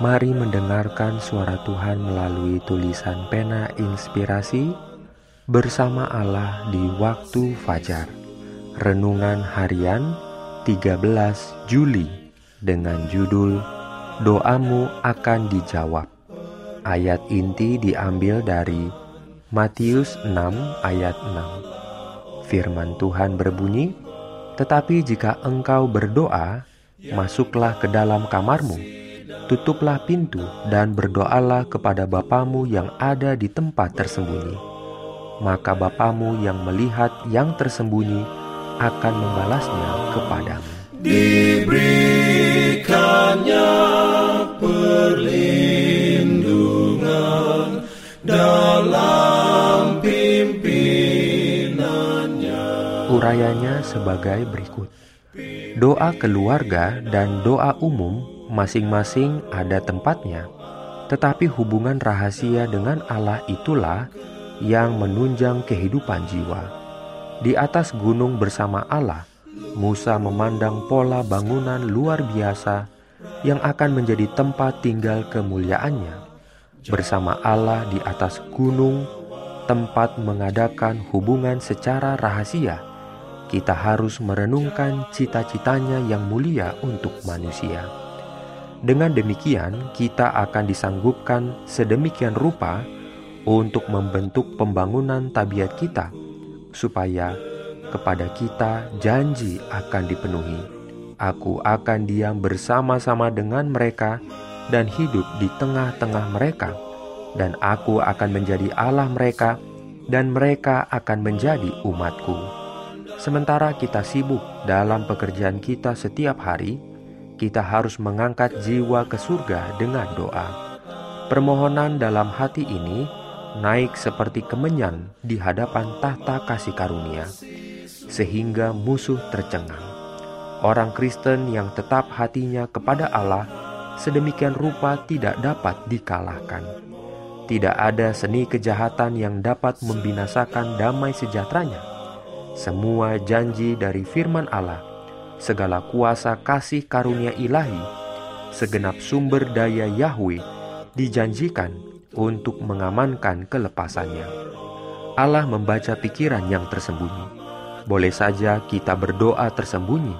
Mari mendengarkan suara Tuhan melalui tulisan pena inspirasi bersama Allah di waktu fajar. Renungan harian 13 Juli dengan judul Doamu akan dijawab. Ayat inti diambil dari Matius 6 ayat 6. Firman Tuhan berbunyi, "Tetapi jika engkau berdoa, masuklah ke dalam kamarmu, tutuplah pintu dan berdoalah kepada Bapamu yang ada di tempat tersembunyi. Maka Bapamu yang melihat yang tersembunyi akan membalasnya kepadamu. Diberikannya perlindungan dalam pimpinannya. Urayanya sebagai berikut. Doa keluarga dan doa umum masing-masing ada tempatnya, tetapi hubungan rahasia dengan Allah itulah yang menunjang kehidupan jiwa. Di atas gunung bersama Allah, Musa memandang pola bangunan luar biasa yang akan menjadi tempat tinggal kemuliaannya. Bersama Allah di atas gunung, tempat mengadakan hubungan secara rahasia, kita harus merenungkan cita-citanya yang mulia untuk manusia. Dengan demikian, kita akan disanggupkan sedemikian rupa untuk membentuk pembangunan tabiat kita, supaya kepada kita janji akan dipenuhi. Aku akan diam bersama-sama dengan mereka dan hidup di tengah-tengah mereka, dan aku akan menjadi Allah mereka, dan mereka akan menjadi umatku. Sementara kita sibuk dalam pekerjaan kita setiap hari, kita harus mengangkat jiwa ke surga dengan doa. Permohonan dalam hati ini naik seperti kemenyan di hadapan tahta kasih karunia, sehingga musuh tercengang. Orang Kristen yang tetap hatinya kepada Allah sedemikian rupa tidak dapat dikalahkan. Tidak ada seni kejahatan yang dapat membinasakan damai sejahteranya. Semua janji dari firman Allah segala kuasa kasih karunia ilahi, segenap sumber daya Yahweh dijanjikan untuk mengamankan kelepasannya. Allah membaca pikiran yang tersembunyi. Boleh saja kita berdoa tersembunyi,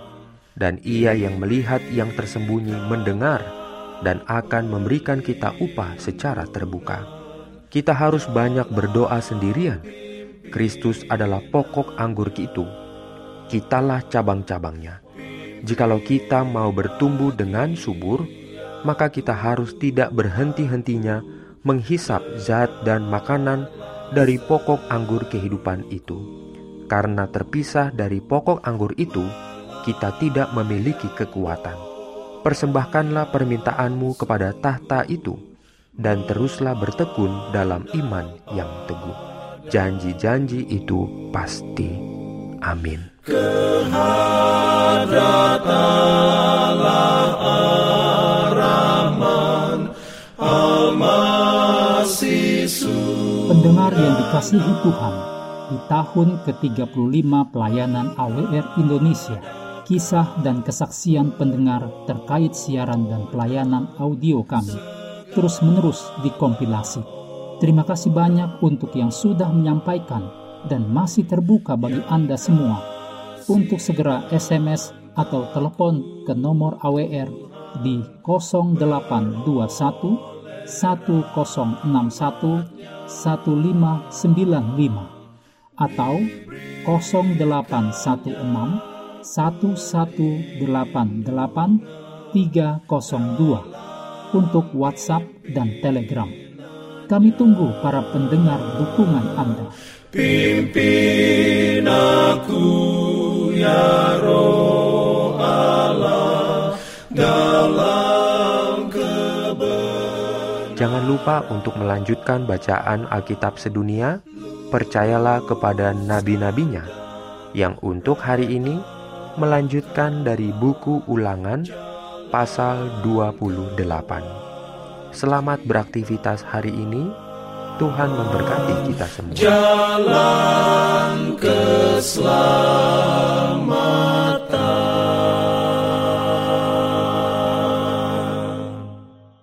dan Ia yang melihat yang tersembunyi mendengar dan akan memberikan kita upah secara terbuka. Kita harus banyak berdoa sendirian. Kristus adalah pokok anggur itu. Kitalah cabang-cabangnya. Jikalau kita mau bertumbuh dengan subur, maka kita harus tidak berhenti-hentinya menghisap zat dan makanan dari pokok anggur kehidupan itu. Karena terpisah dari pokok anggur itu, kita tidak memiliki kekuatan. Persembahkanlah permintaanmu kepada tahta itu, dan teruslah bertekun dalam iman yang teguh. Janji-janji itu pasti. Amin. Pendengar yang dikasihi Tuhan, di tahun ke-35 pelayanan AWR Indonesia, kisah dan kesaksian pendengar terkait siaran dan pelayanan audio kami terus-menerus dikompilasi. Terima kasih banyak untuk yang sudah menyampaikan dan masih terbuka bagi Anda semua untuk segera SMS atau telepon ke nomor AWR di 0821 1061 1595 atau 0816 1188 302 untuk WhatsApp dan Telegram. Kami tunggu para pendengar dukungan Anda. Pimpin aku ya roh Allah dalam kebenaran. Jangan lupa untuk melanjutkan bacaan Alkitab sedunia. Percayalah kepada nabi-nabinya yang untuk hari ini melanjutkan dari buku Ulangan pasal 28. Selamat beraktivitas hari ini. Tuhan memberkati kita semua. Jalan keselamatan.